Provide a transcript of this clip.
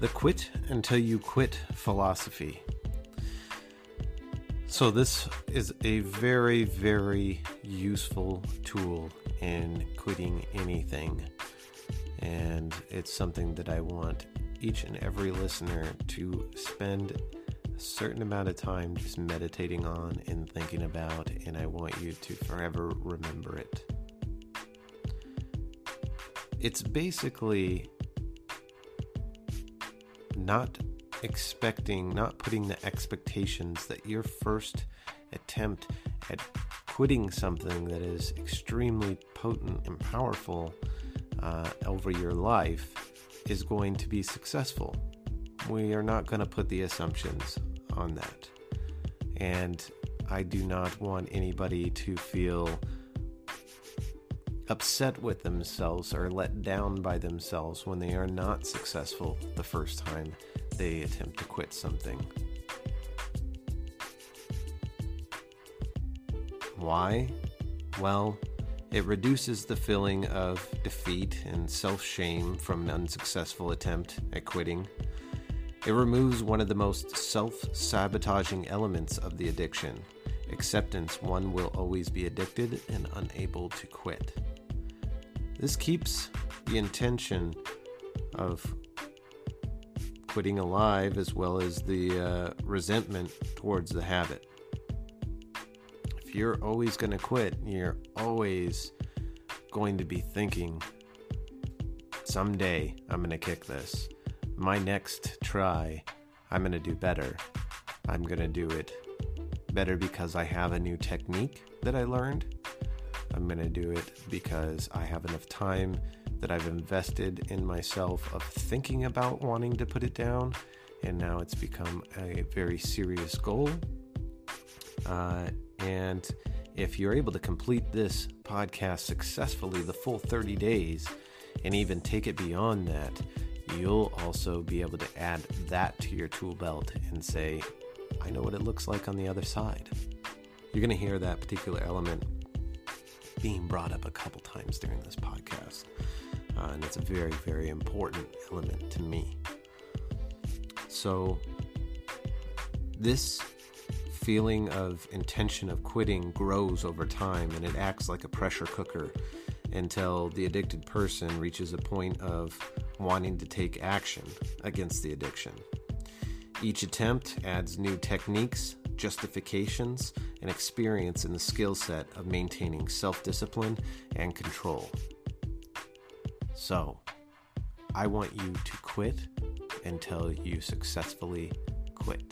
the Quit Until You Quit philosophy. So, this is a very, very useful tool in quitting anything. And it's something that I want each and every listener to spend a certain amount of time just meditating on and thinking about. And I want you to forever remember it. It's basically not expecting, not putting the expectations that your first attempt at quitting something that is extremely potent and powerful uh, over your life is going to be successful. We are not going to put the assumptions on that. And I do not want anybody to feel upset with themselves or let down by themselves when they are not successful the first time they attempt to quit something. Why? Well, it reduces the feeling of defeat and self shame from an unsuccessful attempt at quitting. It removes one of the most self sabotaging elements of the addiction acceptance one will always be addicted and unable to quit. This keeps the intention of quitting alive as well as the uh, resentment towards the habit. If you're always going to quit, you're always going to be thinking, someday I'm going to kick this. My next try, I'm going to do better. I'm going to do it better because I have a new technique that I learned I'm going to do it because I have enough time that I've invested in myself of thinking about wanting to put it down. And now it's become a very serious goal. Uh, and if you're able to complete this podcast successfully, the full 30 days, and even take it beyond that, you'll also be able to add that to your tool belt and say, I know what it looks like on the other side. You're going to hear that particular element being brought up a couple times during this podcast. Uh, and it's a very, very important element to me. So, this feeling of intention of quitting grows over time and it acts like a pressure cooker until the addicted person reaches a point of wanting to take action against the addiction. Each attempt adds new techniques, justifications, and experience in the skill set of maintaining self discipline and control. So, I want you to quit until you successfully quit.